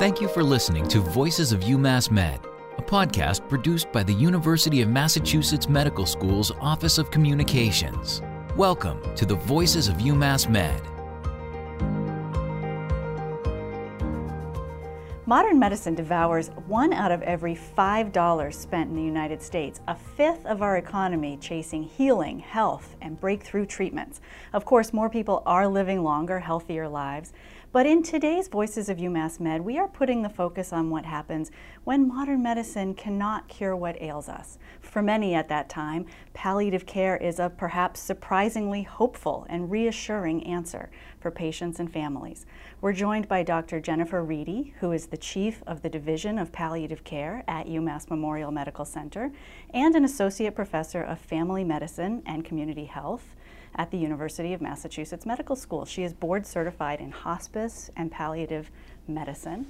Thank you for listening to Voices of UMass Med, a podcast produced by the University of Massachusetts Medical School's Office of Communications. Welcome to the Voices of UMass Med. Modern medicine devours one out of every five dollars spent in the United States, a fifth of our economy chasing healing, health, and breakthrough treatments. Of course, more people are living longer, healthier lives. But in today's Voices of UMass Med, we are putting the focus on what happens when modern medicine cannot cure what ails us. For many at that time, palliative care is a perhaps surprisingly hopeful and reassuring answer for patients and families. We're joined by Dr. Jennifer Reidy, who is the Chief of the Division of Palliative Care at UMass Memorial Medical Center and an Associate Professor of Family Medicine and Community Health at the University of Massachusetts Medical School. She is board certified in hospice and palliative medicine.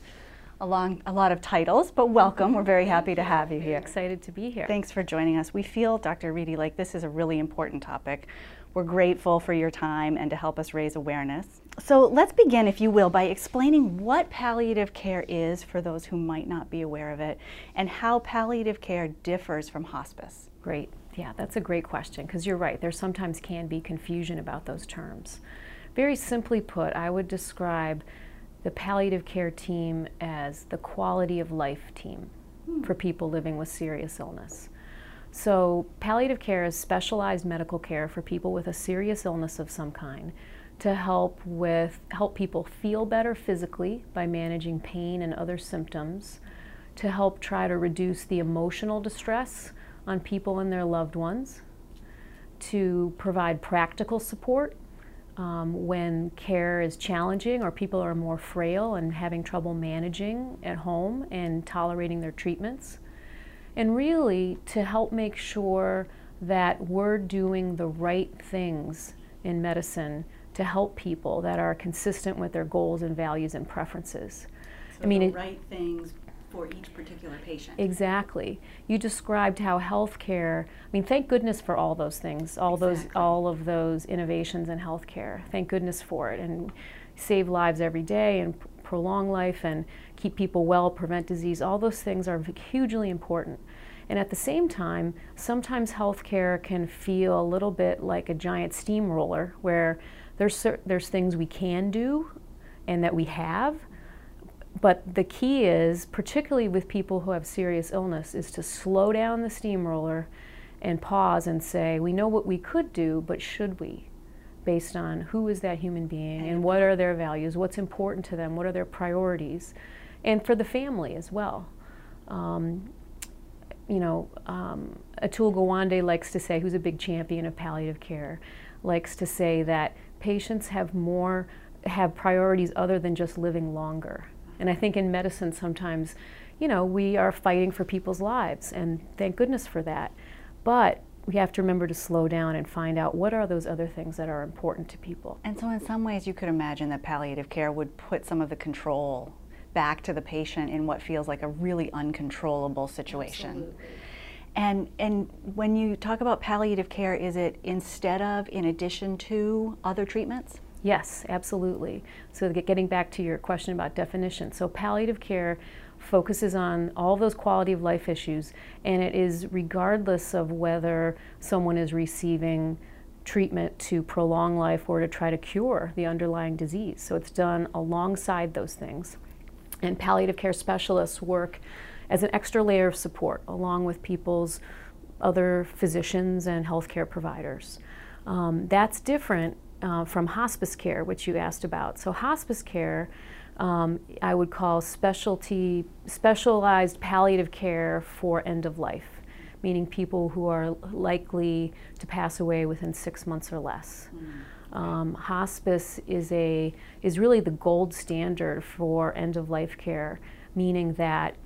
Along a lot of titles, but welcome. We're very happy to have you here. Excited to be here. Thanks for joining us. We feel, Dr. Reidy, like this is a really important topic. We're grateful for your time and to help us raise awareness. So let's begin, if you will, by explaining what palliative care is for those who might not be aware of it and how palliative care differs from hospice. Great. Yeah, that's a great question because you're right. There sometimes can be confusion about those terms. Very simply put, I would describe the palliative care team as the quality of life team hmm. for people living with serious illness. So, palliative care is specialized medical care for people with a serious illness of some kind to help with help people feel better physically by managing pain and other symptoms, to help try to reduce the emotional distress on people and their loved ones, to provide practical support um, when care is challenging or people are more frail and having trouble managing at home and tolerating their treatments, and really to help make sure that we're doing the right things in medicine to help people that are consistent with their goals and values and preferences. So I mean, the right things for each particular patient. Exactly. You described how healthcare. I mean, thank goodness for all those things, all exactly. those, all of those innovations in healthcare. Thank goodness for it, and save lives every day and prolong life and keep people well, prevent disease. All those things are hugely important. And at the same time, sometimes healthcare can feel a little bit like a giant steamroller where there's, there's things we can do and that we have, but the key is, particularly with people who have serious illness, is to slow down the steamroller and pause and say, we know what we could do, but should we? Based on who is that human being and what are their values, what's important to them, what are their priorities, and for the family as well. Um, you know, um, Atul Gawande likes to say, who's a big champion of palliative care, likes to say that patients have more, have priorities other than just living longer. And I think in medicine sometimes, you know, we are fighting for people's lives, and thank goodness for that. But we have to remember to slow down and find out what are those other things that are important to people. And so, in some ways, you could imagine that palliative care would put some of the control back to the patient in what feels like a really uncontrollable situation. Absolutely. And and when you talk about palliative care, is it instead of, in addition to other treatments? Yes, absolutely. So getting back to your question about definition, so palliative care focuses on all those quality of life issues, and it is regardless of whether someone is receiving treatment to prolong life or to try to cure the underlying disease. So it's done alongside those things. And palliative care specialists work as an extra layer of support along with people's other physicians and healthcare providers. Um, that's different uh, from hospice care, which you asked about. So hospice care, um, I would call specialty, specialized palliative care for end of life, meaning people who are likely to pass away within six months or less. Mm. Um, hospice is a is really the gold standard for end of life care, meaning that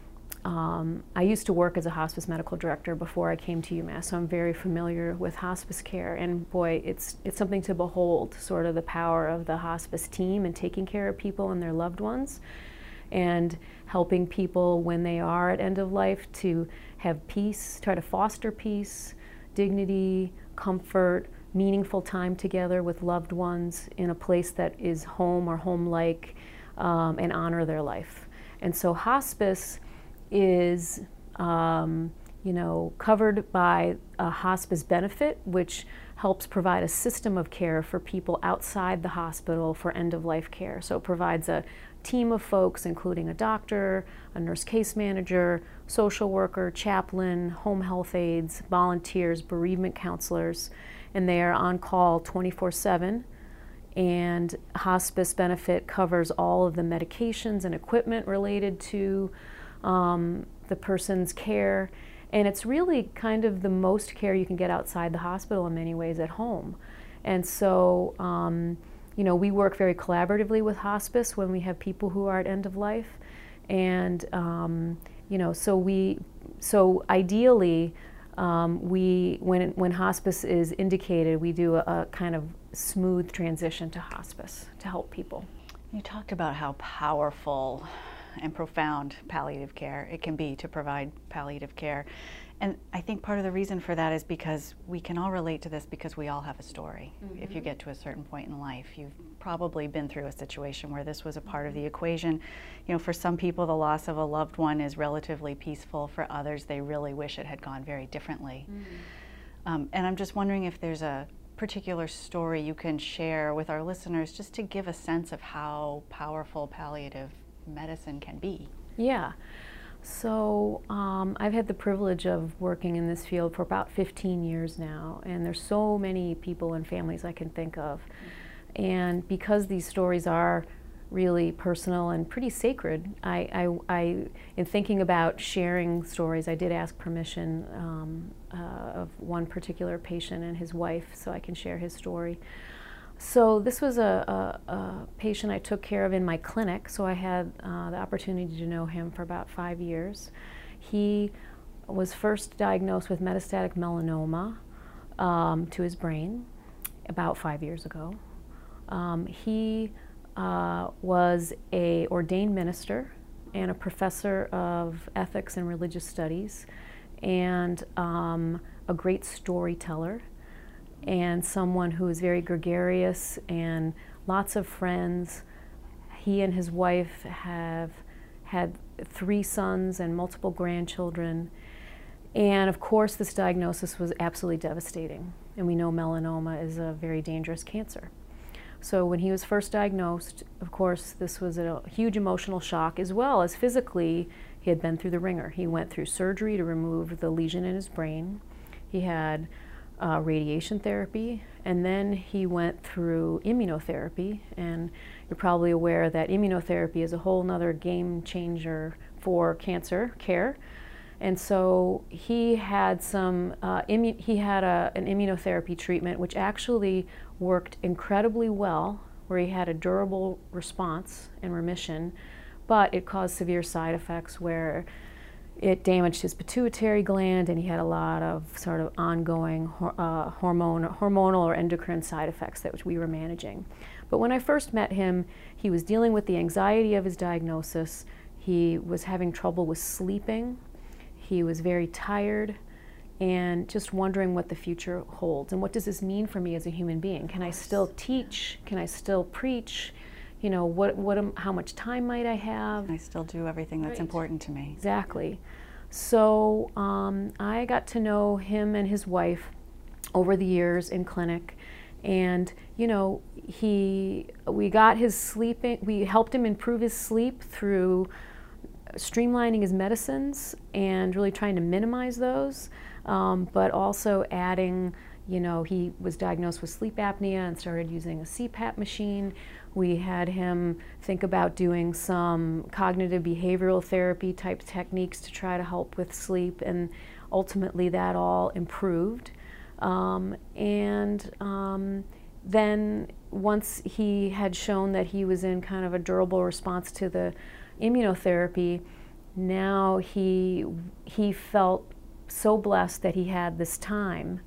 um, I used to work as a hospice medical director before I came to UMass, so I'm very familiar with hospice care. And boy, it's it's something to behold, sort of the power of the hospice team and taking care of people and their loved ones, and helping people when they are at end of life to have peace, try to foster peace, dignity, comfort, meaningful time together with loved ones in a place that is home or home-like, um, and honor their life. And so hospice is, um, you know, covered by a hospice benefit, which helps provide a system of care for people outside the hospital for end of life care. So it provides a team of folks, including a doctor, a nurse case manager, social worker, chaplain, home health aides, volunteers, bereavement counselors, and they are on call 24 7 and hospice benefit covers all of the medications and equipment related to um, the person's care. And it's really kind of the most care you can get outside the hospital in many ways at home. And so, um, you know, we work very collaboratively with hospice when we have people who are at end of life. And, um, you know, so we, so ideally, um, we, when, when hospice is indicated, we do a, a kind of smooth transition to hospice to help people. You talked about how powerful and profound palliative care it can be to provide palliative care. And I think part of the reason for that is because we can all relate to this because we all have a story. Mm-hmm. If you get to a certain point in life, you've probably been through a situation where this was a part of the mm-hmm. equation. You know, for some people, the loss of a loved one is relatively peaceful. For others, they really wish it had gone very differently. Mm-hmm. Um, and I'm just wondering if there's a particular story you can share with our listeners just to give a sense of how powerful palliative medicine can be. Yeah. So um, I've had the privilege of working in this field for about 15 years now, and there's so many people and families I can think of. And because these stories are really personal and pretty sacred, I, I, I in thinking about sharing stories, I did ask permission um, uh, of one particular patient and his wife so I can share his story. So this was a, a, a, patient I took care of in my clinic, so I had uh, the opportunity to know him for about five years. He was first diagnosed with metastatic melanoma um, to his brain about five years ago. Um, he uh, was a ordained minister and a professor of ethics and religious studies and um, a great storyteller and someone who is very gregarious and lots of friends. He and his wife have had three sons and multiple grandchildren. And of course, this diagnosis was absolutely devastating. And we know melanoma is a very dangerous cancer. So when he was first diagnosed, of course, this was a huge emotional shock as well as physically. He had been through the ringer. He went through surgery to remove the lesion in his brain. He had uh, radiation therapy, and then he went through immunotherapy. And you're probably aware that immunotherapy is a whole other game changer for cancer care. And so he had some, uh, he had a, an immunotherapy treatment which actually worked incredibly well, where he had a durable response and remission, but it caused severe side effects where it damaged his pituitary gland and he had a lot of sort of ongoing uh, hormone, hormonal or endocrine side effects that we were managing. But when I first met him, he was dealing with the anxiety of his diagnosis. He was having trouble with sleeping. He was very tired and just wondering what the future holds and what does this mean for me as a human being? Can I still teach? Can I still preach? You know, what, what, how much time might I have? I still do everything that's right. important to me. Exactly. So um, I got to know him and his wife over the years in clinic, and you know, he, we got his sleeping, we helped him improve his sleep through streamlining his medicines and really trying to minimize those, um, but also adding you know, he was diagnosed with sleep apnea and started using a CPAP machine. We had him think about doing some cognitive behavioral therapy type techniques to try to help with sleep, and ultimately that all improved. Um, and um, then once he had shown that he was in kind of a durable response to the immunotherapy, now he he felt so blessed that he had this time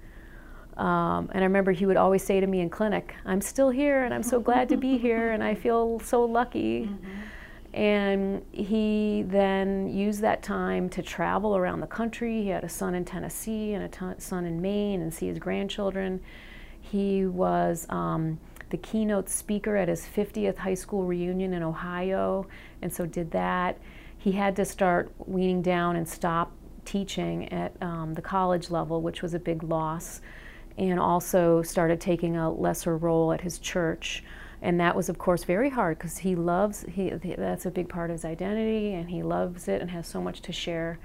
um, and I remember he would always say to me in clinic, I'm still here and I'm so glad to be here and I feel so lucky. Mm-hmm. And he then used that time to travel around the country. He had a son in Tennessee and a ton, son in Maine and see his grandchildren. He was um, the keynote speaker at his 50th high school reunion in Ohio, and so did that. He had to start weaning down and stop teaching at um, the college level, which was a big loss, and also started taking a lesser role at his church. And that was, of course, very hard because he loves, he, that's a big part of his identity, and he loves it and has so much to share.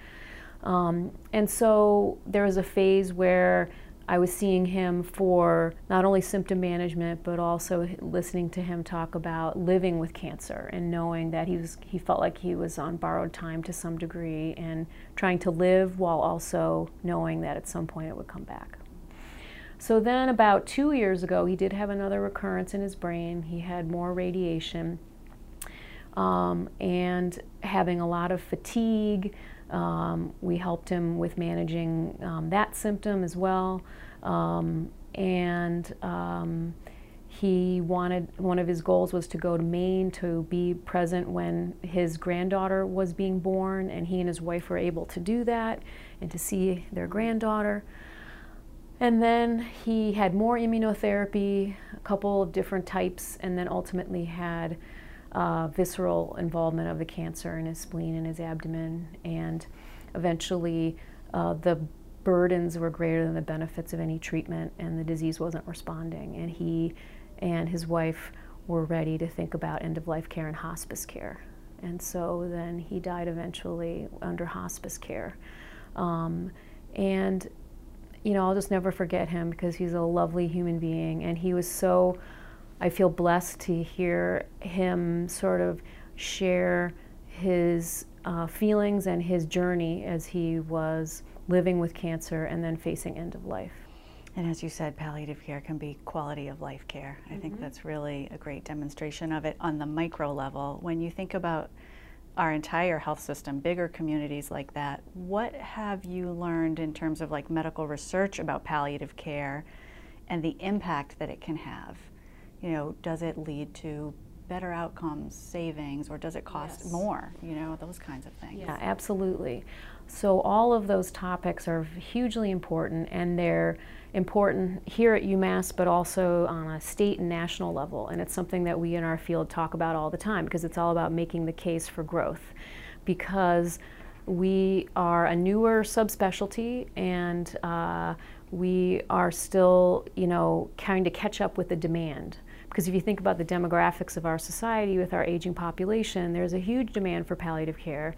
Um, and so there was a phase where I was seeing him for not only symptom management, but also listening to him talk about living with cancer and knowing that he was he felt like he was on borrowed time to some degree and trying to live while also knowing that at some point it would come back. So then about two years ago, he did have another recurrence in his brain. He had more radiation um, and having a lot of fatigue. Um, we helped him with managing um, that symptom as well. Um, and um, he wanted, one of his goals was to go to Maine to be present when his granddaughter was being born, and he and his wife were able to do that and to see their granddaughter. And then he had more immunotherapy, a couple of different types, and then ultimately had uh, visceral involvement of the cancer in his spleen and his abdomen. And eventually, uh, the burdens were greater than the benefits of any treatment, and the disease wasn't responding. And he and his wife were ready to think about end of life care and hospice care. And so then he died eventually under hospice care. Um, and you know, I'll just never forget him because he's a lovely human being, and he was so. I feel blessed to hear him sort of share his uh, feelings and his journey as he was living with cancer and then facing end of life. And as you said, palliative care can be quality of life care. I mm-hmm. think that's really a great demonstration of it on the micro level. When you think about our entire health system, bigger communities like that, what have you learned in terms of like medical research about palliative care and the impact that it can have? You know, does it lead to better outcomes, savings, or does it cost yes. more? You know, those kinds of things. Yeah, absolutely. So all of those topics are hugely important and they're important here at UMass, but also on a state and national level. And it's something that we in our field talk about all the time because it's all about making the case for growth. Because we are a newer subspecialty and uh, we are still, you know, trying to catch up with the demand. Because if you think about the demographics of our society with our aging population, there's a huge demand for palliative care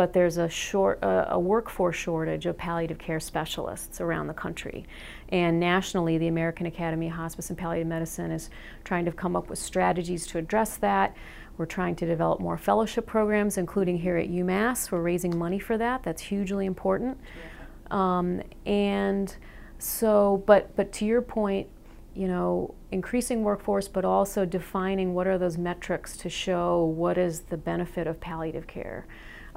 but there's a short uh, a workforce shortage of palliative care specialists around the country. And nationally, the American Academy of Hospice and Palliative Medicine is trying to come up with strategies to address that. We're trying to develop more fellowship programs, including here at UMass. We're raising money for that. That's hugely important. Um, and so, but but to your point, you know, increasing workforce, but also defining what are those metrics to show what is the benefit of palliative care.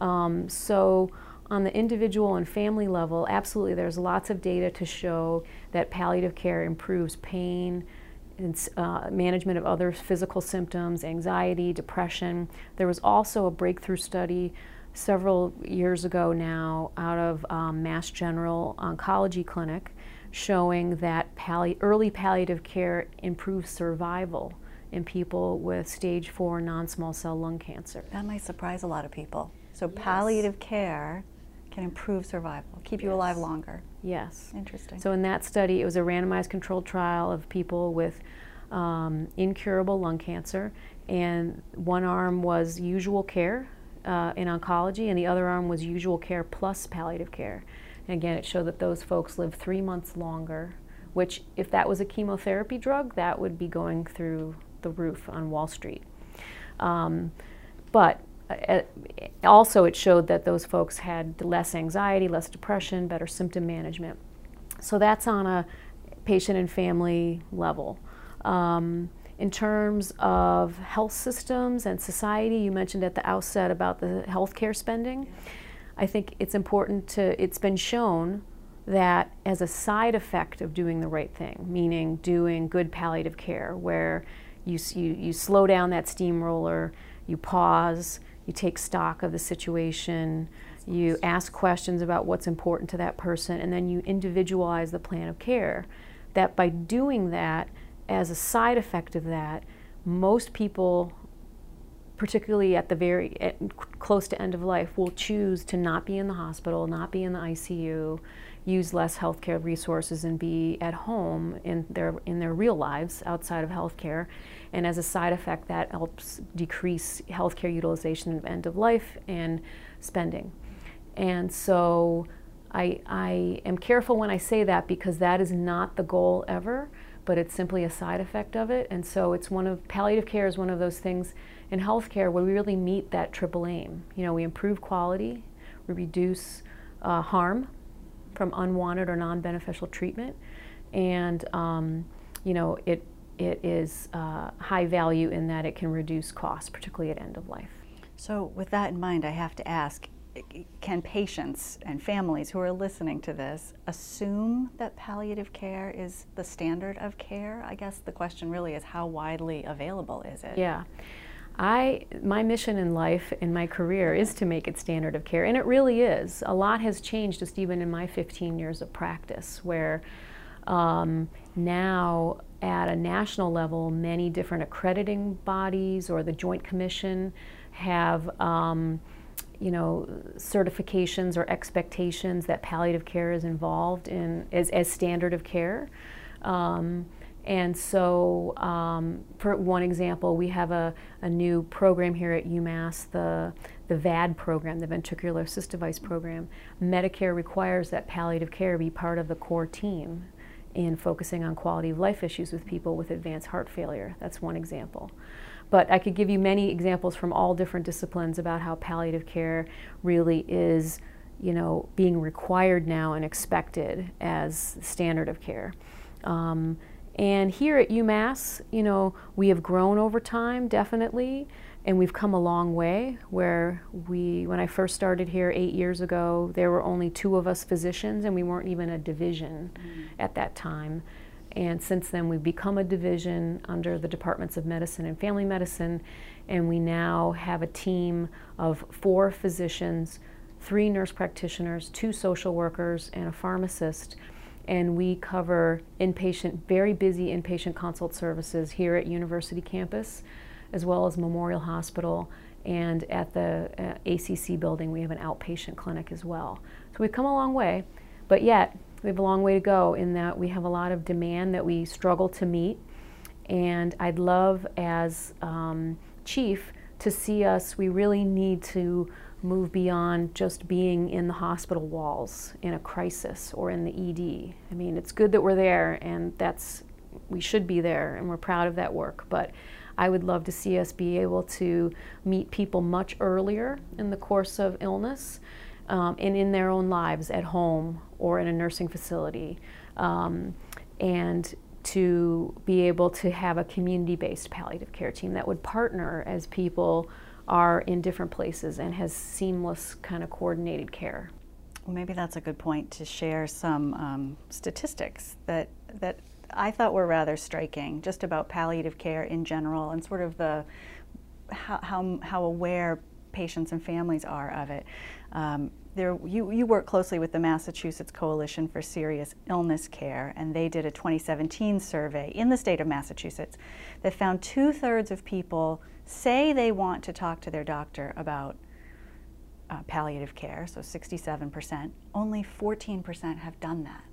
Um, so on the individual and family level, absolutely there's lots of data to show that palliative care improves pain, and, uh, management of other physical symptoms, anxiety, depression. There was also a breakthrough study several years ago now out of um, Mass General Oncology Clinic showing that palli early palliative care improves survival in people with stage four non small cell lung cancer. That might surprise a lot of people. So yes. palliative care can improve survival, keep yes. you alive longer. Yes. Interesting. So in that study, it was a randomized controlled trial of people with um, incurable lung cancer, and one arm was usual care uh, in oncology, and the other arm was usual care plus palliative care. And again, it showed that those folks lived three months longer, which, if that was a chemotherapy drug, that would be going through the roof on Wall Street. Um, but also it showed that those folks had less anxiety, less depression, better symptom management. So that's on a patient and family level. Um, in terms of health systems and society, you mentioned at the outset about the healthcare spending. I think it's important to, it's been shown that as a side effect of doing the right thing, meaning doing good palliative care, where you, you, you slow down that steamroller, you pause, you take stock of the situation, you ask questions about what's important to that person, and then you individualize the plan of care. That by doing that, as a side effect of that, most people, particularly at the very at, close to end of life, will choose to not be in the hospital, not be in the ICU, use less healthcare resources, and be at home in their in their real lives outside of healthcare. And as a side effect, that helps decrease healthcare utilization of end of life and spending. And so I, I am careful when I say that because that is not the goal ever, but it's simply a side effect of it. And so it's one of, palliative care is one of those things in healthcare where we really meet that triple aim. You know, we improve quality, we reduce uh, harm from unwanted or non beneficial treatment, and, um, you know, it, it is uh, high value in that it can reduce costs, particularly at end of life. So, with that in mind, I have to ask can patients and families who are listening to this assume that palliative care is the standard of care? I guess the question really is how widely available is it? Yeah. I my mission in life in my career is to make it standard of care and it really is. A lot has changed just even in my 15 years of practice where um, now at a national level many different accrediting bodies or the Joint Commission have um, you know, certifications or expectations that palliative care is involved in as, as standard of care. Um, and so, um, for one example, we have a, a new program here at UMass, the, the VAD program, the ventricular assist device program. Medicare requires that palliative care be part of the core team in focusing on quality of life issues with people with advanced heart failure. That's one example. But I could give you many examples from all different disciplines about how palliative care really is, you know, being required now and expected as standard of care. Um, and here at UMass, you know, we have grown over time, definitely, and we've come a long way. Where we, when I first started here eight years ago, there were only two of us physicians, and we weren't even a division mm. at that time. And since then, we've become a division under the Departments of Medicine and Family Medicine, and we now have a team of four physicians, three nurse practitioners, two social workers, and a pharmacist. And we cover inpatient, very busy inpatient consult services here at University campus, as well as Memorial Hospital. And at the uh, ACC building, we have an outpatient clinic as well. So we've come a long way, but yet we have a long way to go in that we have a lot of demand that we struggle to meet. And I'd love, as um, chief, to see us, we really need to move beyond just being in the hospital walls in a crisis or in the ED. I mean, it's good that we're there and that's, we should be there and we're proud of that work, but I would love to see us be able to meet people much earlier in the course of illness um, and in their own lives at home or in a nursing facility. Um, and to be able to have a community based palliative care team that would partner as people are in different places and has seamless kind of coordinated care. Well, maybe that's a good point to share some um, statistics that that I thought were rather striking, just about palliative care in general and sort of the how how, how aware patients and families are of it. Um, there, you, you work closely with the Massachusetts Coalition for Serious Illness Care, and they did a 2017 survey in the state of Massachusetts that found two thirds of people say they want to talk to their doctor about uh, palliative care, so 67%. Only 14% have done that.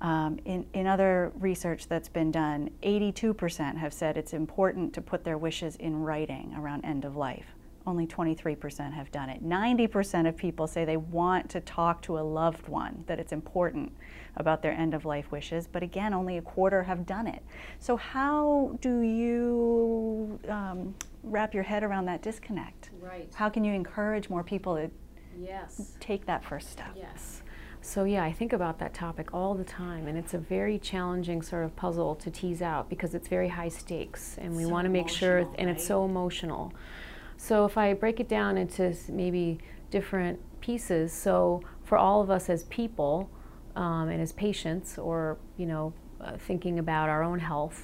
Um, in, in other research that's been done, 82% have said it's important to put their wishes in writing around end of life only 23% have done it. 90% of people say they want to talk to a loved one, that it's important about their end of life wishes, but again, only a quarter have done it. So, how do you um, wrap your head around that disconnect? Right. How can you encourage more people to yes. take that first step? Yes. So, yeah, I think about that topic all the time, and it's a very challenging sort of puzzle to tease out because it's very high stakes, and we so want to make sure, and right? it's so emotional. So if I break it down into maybe different pieces, so for all of us as people um, and as patients, or you know, uh, thinking about our own health,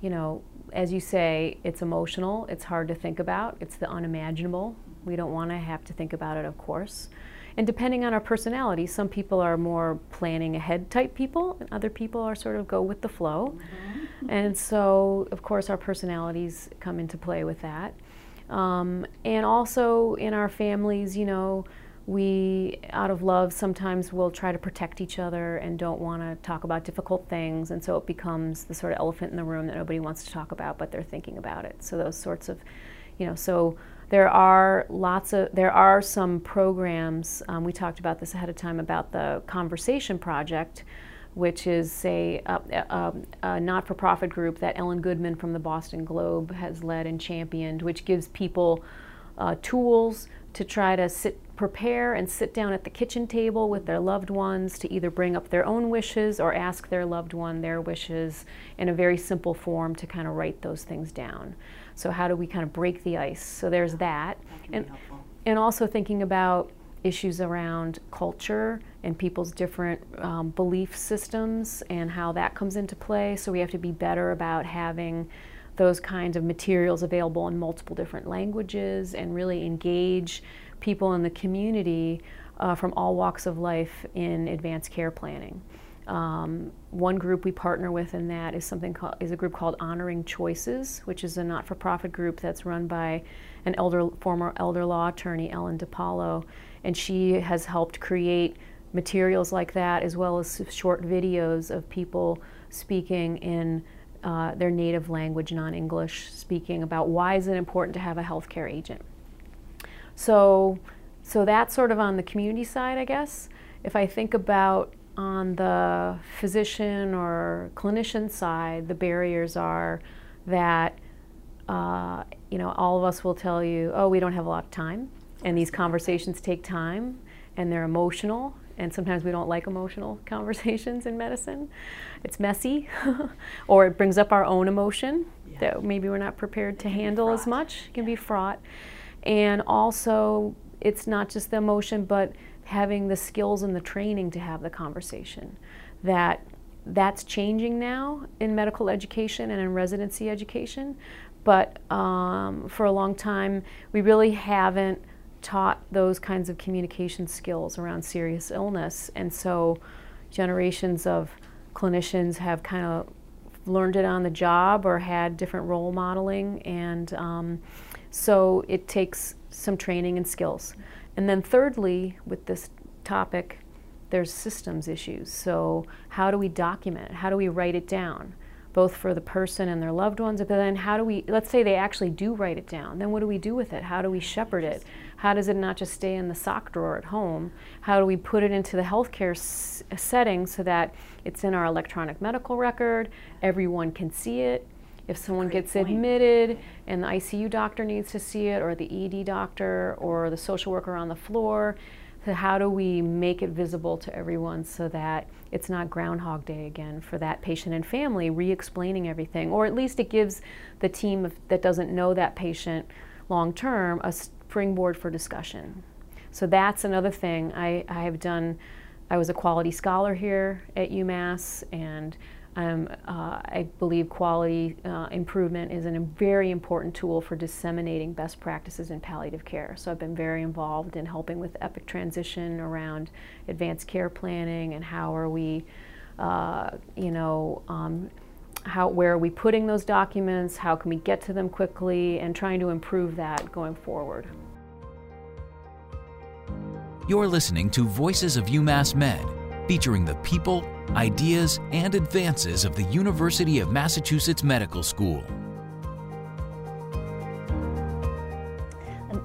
you know, as you say, it's emotional. It's hard to think about. It's the unimaginable. We don't want to have to think about it, of course. and depending on our personality, some people are more planning ahead type people, and other people are sort of go with the flow. Mm-hmm. And so, of course, our personalities come into play with that. Um, and also in our families, you know, we, out of love, sometimes will try to protect each other and don't want to talk about difficult things. And so it becomes the sort of elephant in the room that nobody wants to talk about, but they're thinking about it. So those sorts of, you know, so there are lots of, there are some programs, um, we talked about this ahead of time about the Conversation Project, which is a, a, a, a not for profit group that Ellen Goodman from the Boston Globe has led and championed, which gives people uh, tools to try to sit, prepare and sit down at the kitchen table with their loved ones to either bring up their own wishes or ask their loved one their wishes in a very simple form to kind of write those things down. So how do we kind of break the ice? So there's that. that and, and also thinking about issues around culture and people's different um, belief systems and how that comes into play. So we have to be better about having those kinds of materials available in multiple different languages and really engage people in the community uh, from all walks of life in advanced care planning. Um, one group we partner with in that is something called is a group called Honoring Choices, which is a not-for-profit group that's run by an elder former elder law attorney Ellen DiPaola, and she has helped create materials like that as well as short videos of people speaking in uh, their native language, non-English, speaking about why is it important to have a healthcare agent. So, so that's sort of on the community side, I guess. If I think about on the physician or clinician side, the barriers are that uh, you know all of us will tell you, oh, we don't have a lot of time, and these conversations take time, and they're emotional, and sometimes we don't like emotional conversations in medicine. It's messy, or it brings up our own emotion yeah. that maybe we're not prepared to handle as much. It can be fraught. And also, it's not just the emotion, but having the skills and the training to have the conversation. That that's changing now in medical education and in residency education, but um, for a long time, we really haven't taught those kinds of communication skills around serious illness. And so generations of clinicians have kind of learned it on the job or had different role modeling. And um, so it takes some training and skills. And then, thirdly, with this topic, there's systems issues. So, how do we document? How do we write it down? both for the person and their loved ones, but then how do we, let's say they actually do write it down, then what do we do with it? How do we shepherd it? How does it not just stay in the sock drawer at home? How do we put it into the healthcare s- setting so that it's in our electronic medical record, everyone can see it? If someone Great gets point. admitted and the ICU doctor needs to see it, or the ED doctor, or the social worker on the floor, how do we make it visible to everyone so that it's not Groundhog Day again for that patient and family, re explaining everything? Or at least it gives the team that doesn't know that patient long term a springboard for discussion. So that's another thing I, I have done. I was a quality scholar here at UMass, and um, uh, I believe quality uh, improvement is a very important tool for disseminating best practices in palliative care. So I've been very involved in helping with EPIC transition around advanced care planning and how are we, uh, you know, um, how where are we putting those documents? How can we get to them quickly? And trying to improve that going forward. You're listening to Voices of UMass Med, featuring the people ideas, and advances of the University of Massachusetts Medical School.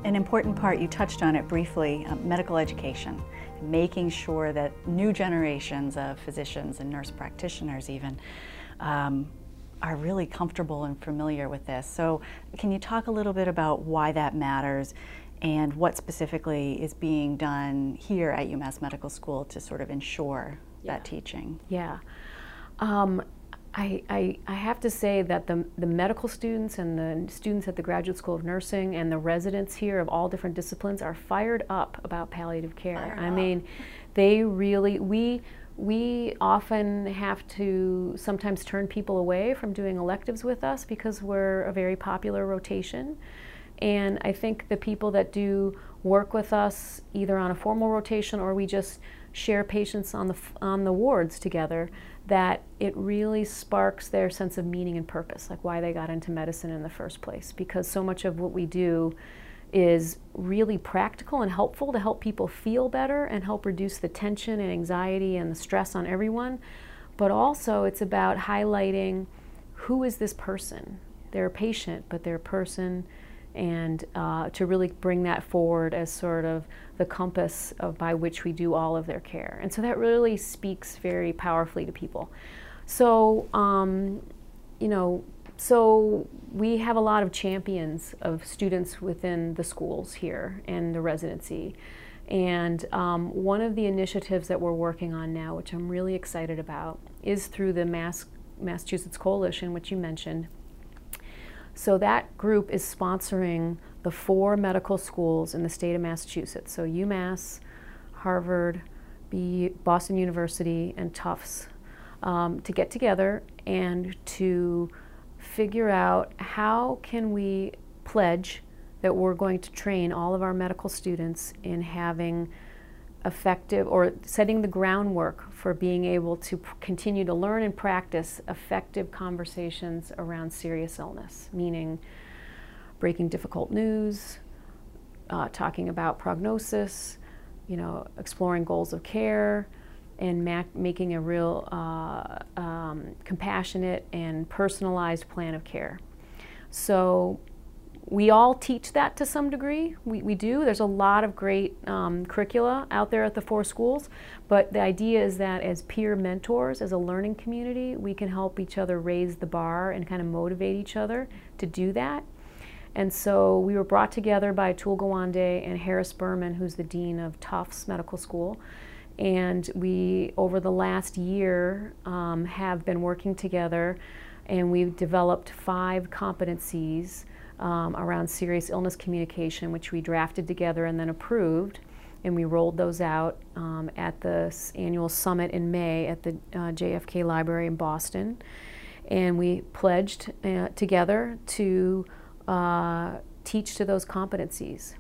An important part, you touched on it briefly, uh, medical education, making sure that new generations of physicians and nurse practitioners even um, are really comfortable and familiar with this. So can you talk a little bit about why that matters and what specifically is being done here at UMass Medical School to sort of ensure yeah. that teaching. Yeah. Um, I, I, I, have to say that the, the medical students and the students at the Graduate School of Nursing and the residents here of all different disciplines are fired up about palliative care. Fired I up. mean, they really, we, we often have to sometimes turn people away from doing electives with us because we're a very popular rotation. And I think the people that do work with us either on a formal rotation or we just share patients on the on the wards together that it really sparks their sense of meaning and purpose like why they got into medicine in the first place. Because so much of what we do is really practical and helpful to help people feel better and help reduce the tension and anxiety and the stress on everyone. But also it's about highlighting who is this person? They're a patient but they're a person and uh, to really bring that forward as sort of the compass of by which we do all of their care. And so that really speaks very powerfully to people. So, um, you know, so we have a lot of champions of students within the schools here and the residency. And um, one of the initiatives that we're working on now, which I'm really excited about, is through the Mass- Massachusetts Coalition, which you mentioned. So that group is sponsoring the four medical schools in the state of Massachusetts. So UMass, Harvard, Boston University, and Tufts um, to get together and to figure out how can we pledge that we're going to train all of our medical students in having effective or setting the groundwork for being able to continue to learn and practice effective conversations around serious illness, meaning breaking difficult news, uh, talking about prognosis, you know, exploring goals of care, and ma- making a real uh, um, compassionate and personalized plan of care. So we all teach that to some degree. We, we do. There's a lot of great um, curricula out there at the four schools, but the idea is that as peer mentors, as a learning community, we can help each other raise the bar and kind of motivate each other to do that. And so we were brought together by Atul Gawande and Harris Berman, who's the dean of Tufts Medical School. And we, over the last year, um, have been working together and we've developed five competencies um, around serious illness communication, which we drafted together and then approved. And we rolled those out um, at the annual summit in May at the uh, JFK Library in Boston. And we pledged uh, together to uh, teach to those competencies.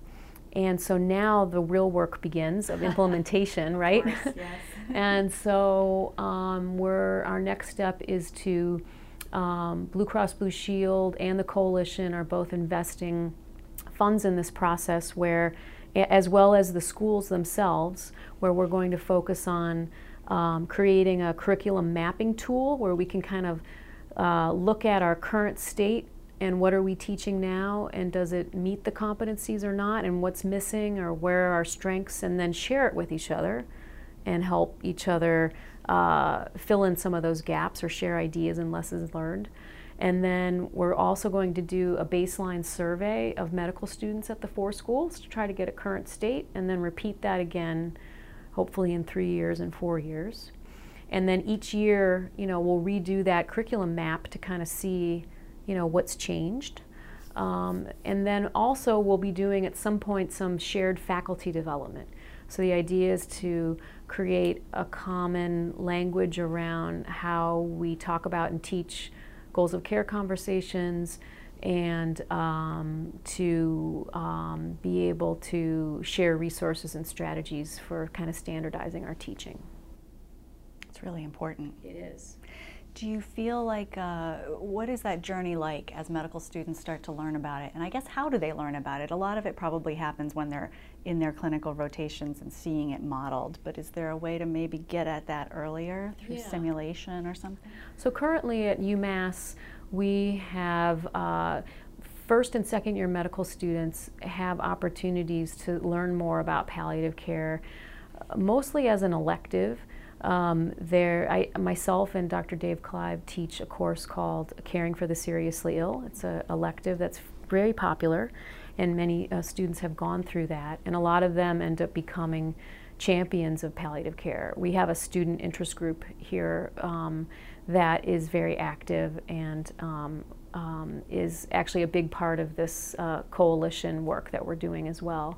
And so now the real work begins of implementation, right? Of course, yes. and so um, we're, our next step is to um, Blue Cross Blue Shield and the coalition are both investing funds in this process where as well as the schools themselves where we're going to focus on um, creating a curriculum mapping tool where we can kind of uh, look at our current state and what are we teaching now and does it meet the competencies or not and what's missing or where are our strengths and then share it with each other and help each other uh, fill in some of those gaps or share ideas and lessons learned. And then we're also going to do a baseline survey of medical students at the four schools to try to get a current state and then repeat that again, hopefully in three years and four years. And then each year, you know, we'll redo that curriculum map to kind of see, you know, what's changed. Um, and then also we'll be doing at some point some shared faculty development. So the idea is to create a common language around how we talk about and teach goals of care conversations and um, to um, be able to share resources and strategies for kind of standardizing our teaching. It's really important. It is. Do you feel like, uh, what is that journey like as medical students start to learn about it? And I guess, how do they learn about it? A lot of it probably happens when they're in their clinical rotations and seeing it modeled, but is there a way to maybe get at that earlier through Yeah. simulation or something? So currently at UMass, we have uh, first and second year medical students have opportunities to learn more about palliative care, mostly as an elective. Um, there, I, myself and Dr. Dave Clive teach a course called Caring for the Seriously Ill. It's an elective that's very popular, and many uh, students have gone through that, and a lot of them end up becoming champions of palliative care. We have a student interest group here um, that is very active and um, um, is actually a big part of this uh, coalition work that we're doing as well.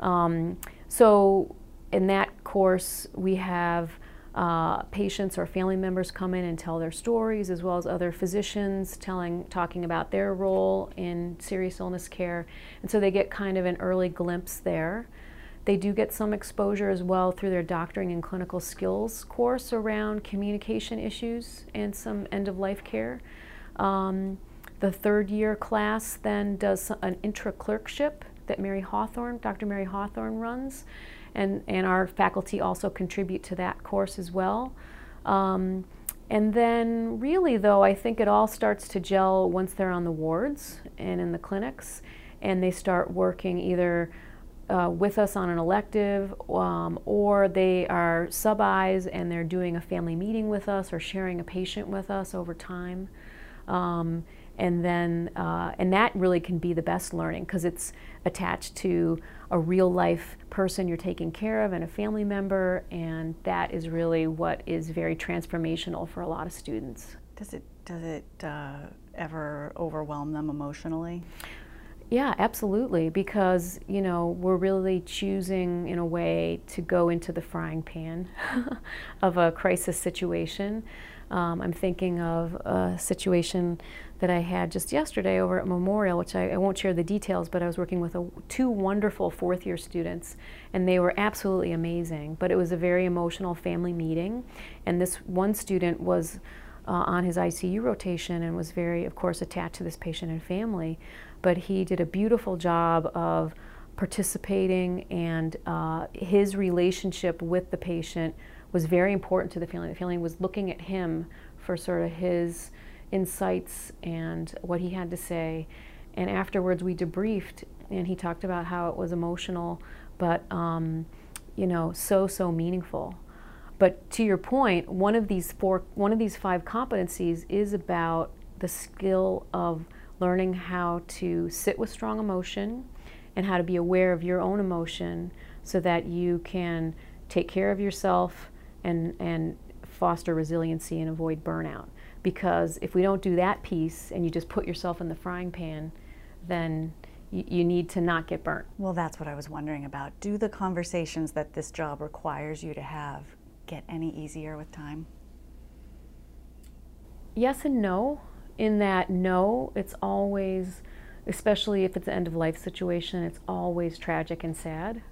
Um, so, in that course, we have uh, patients or family members come in and tell their stories, as well as other physicians telling, talking about their role in serious illness care. And so they get kind of an early glimpse there. They do get some exposure as well through their doctoring and clinical skills course around communication issues and some end of life care. Um, the third year class then does an intra clerkship that Mary Hawthorne, Dr. Mary Hawthorne runs and, and our faculty also contribute to that course as well. Um, and then, really, though, I think it all starts to gel once they're on the wards and in the clinics, and they start working either uh, with us on an elective, um, or they are sub-Is and they're doing a family meeting with us or sharing a patient with us over time. Um, and then, uh, and that really can be the best learning because it's attached to a real life person you're taking care of and a family member, and that is really what is very transformational for a lot of students. Does it does it uh, ever overwhelm them emotionally? Yeah, absolutely, because you know we're really choosing in a way to go into the frying pan of a crisis situation. Um, I'm thinking of a situation that I had just yesterday over at Memorial, which I, I won't share the details, but I was working with a, two wonderful fourth year students, and they were absolutely amazing. But it was a very emotional family meeting, and this one student was uh, on his ICU rotation and was very, of course, attached to this patient and family. But he did a beautiful job of participating, and uh, his relationship with the patient was very important to the family. The family was looking at him for sort of his insights and what he had to say. And afterwards, we debriefed, and he talked about how it was emotional, but um, you know, so so meaningful. But to your point, one of these four, one of these five competencies is about the skill of learning how to sit with strong emotion and how to be aware of your own emotion so that you can take care of yourself and, and foster resiliency and avoid burnout because if we don't do that piece and you just put yourself in the frying pan, then you, you need to not get burnt. Well, that's what I was wondering about. Do the conversations that this job requires you to have get any easier with time? Yes and no. In that, no, it's always, especially if it's an end of life situation, it's always tragic and sad.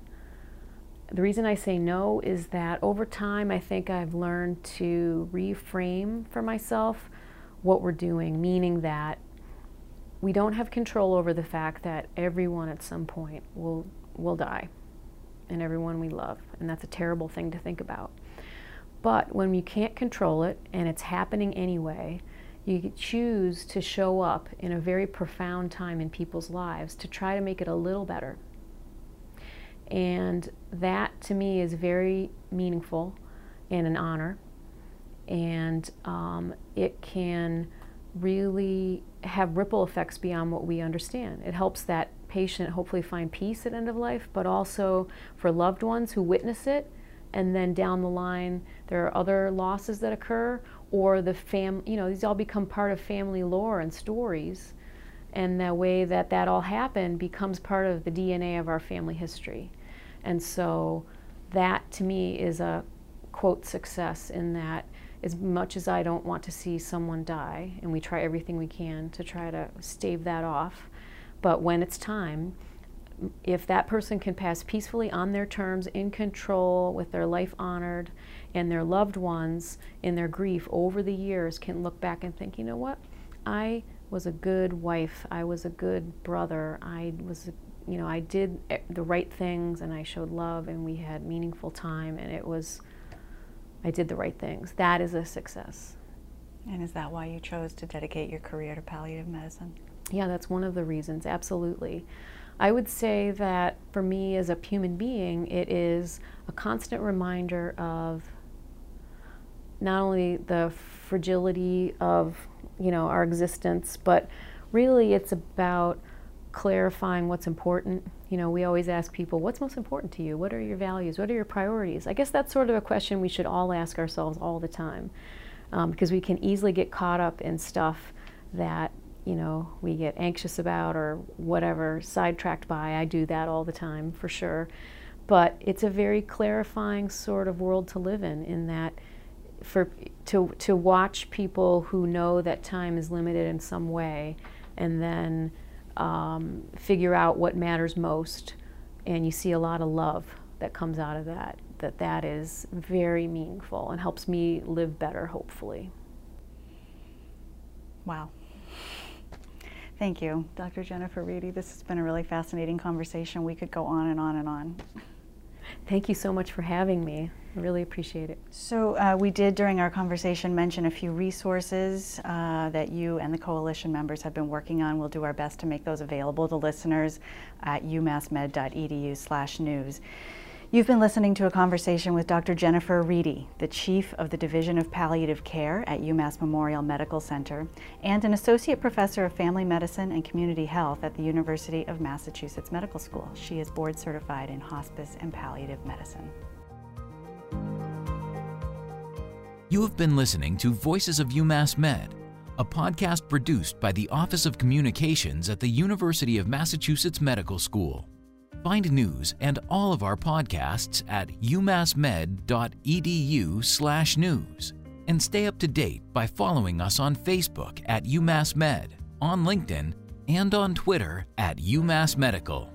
The reason I say no is that over time, I think I've learned to reframe for myself what we're doing, meaning that we don't have control over the fact that everyone at some point will, will die and everyone we love. And that's a terrible thing to think about. But when you can't control it and it's happening anyway, you choose to show up in a very profound time in people's lives to try to make it a little better and that to me is very meaningful and an honor. And um, it can really have ripple effects beyond what we understand. It helps that patient hopefully find peace at end of life, but also for loved ones who witness it, and then down the line there are other losses that occur, or the fam, you know, these all become part of family lore and stories, and the way that that all happened becomes part of the DNA of our family history. And so that to me is a quote success in that as much as I don't want to see someone die, and we try everything we can to try to stave that off, but when it's time, if that person can pass peacefully on their terms, in control, with their life honored, and their loved ones in their grief over the years can look back and think, you know what? I was a good wife. I was a good brother. I was a you know, I did eh, the right things and I showed love and we had meaningful time and it was, I did the right things. That is a success. And is that why you chose to dedicate your career to palliative medicine? Yeah, that's one of the reasons, absolutely. I would say that for me as a human being, it is a constant reminder of not only the fragility of, you know, our existence, but really it's about clarifying what's important. You know, we always ask people, what's most important to you? What are your values? What are your priorities? I guess that's sort of a question we should all ask ourselves all the time um, because we can easily get caught up in stuff that, you know, we get anxious about or whatever, sidetracked by. I do that all the time for sure. but it's a very clarifying sort of world to live in, in that for to to watch people who know that time is limited in some way, and then um, figure out what matters most, and you see a lot of love that comes out of that. That that is very meaningful and helps me live better, hopefully. Wow. Thank you, Dr. Jennifer Reidy. This has been a really fascinating conversation. We could go on and on and on. Thank you so much for having me. I really appreciate it. So, uh, we did during our conversation mention a few resources uh, that you and the coalition members have been working on. We'll do our best to make those available to listeners at umassmed.edu/news. You've been listening to a conversation with Dr. Jennifer Reidy, the Chief of the Division of Palliative Care at UMass Memorial Medical Center and an Associate Professor of Family Medicine and Community Health at the University of Massachusetts Medical School. She is board certified in hospice and palliative medicine. You have been listening to Voices of UMass Med, a podcast produced by the Office of Communications at the University of Massachusetts Medical School. Find news and all of our podcasts at umassmed.edu/news and stay up to date by following us on Facebook at UMass Med, on LinkedIn, and on Twitter at UMass Medical.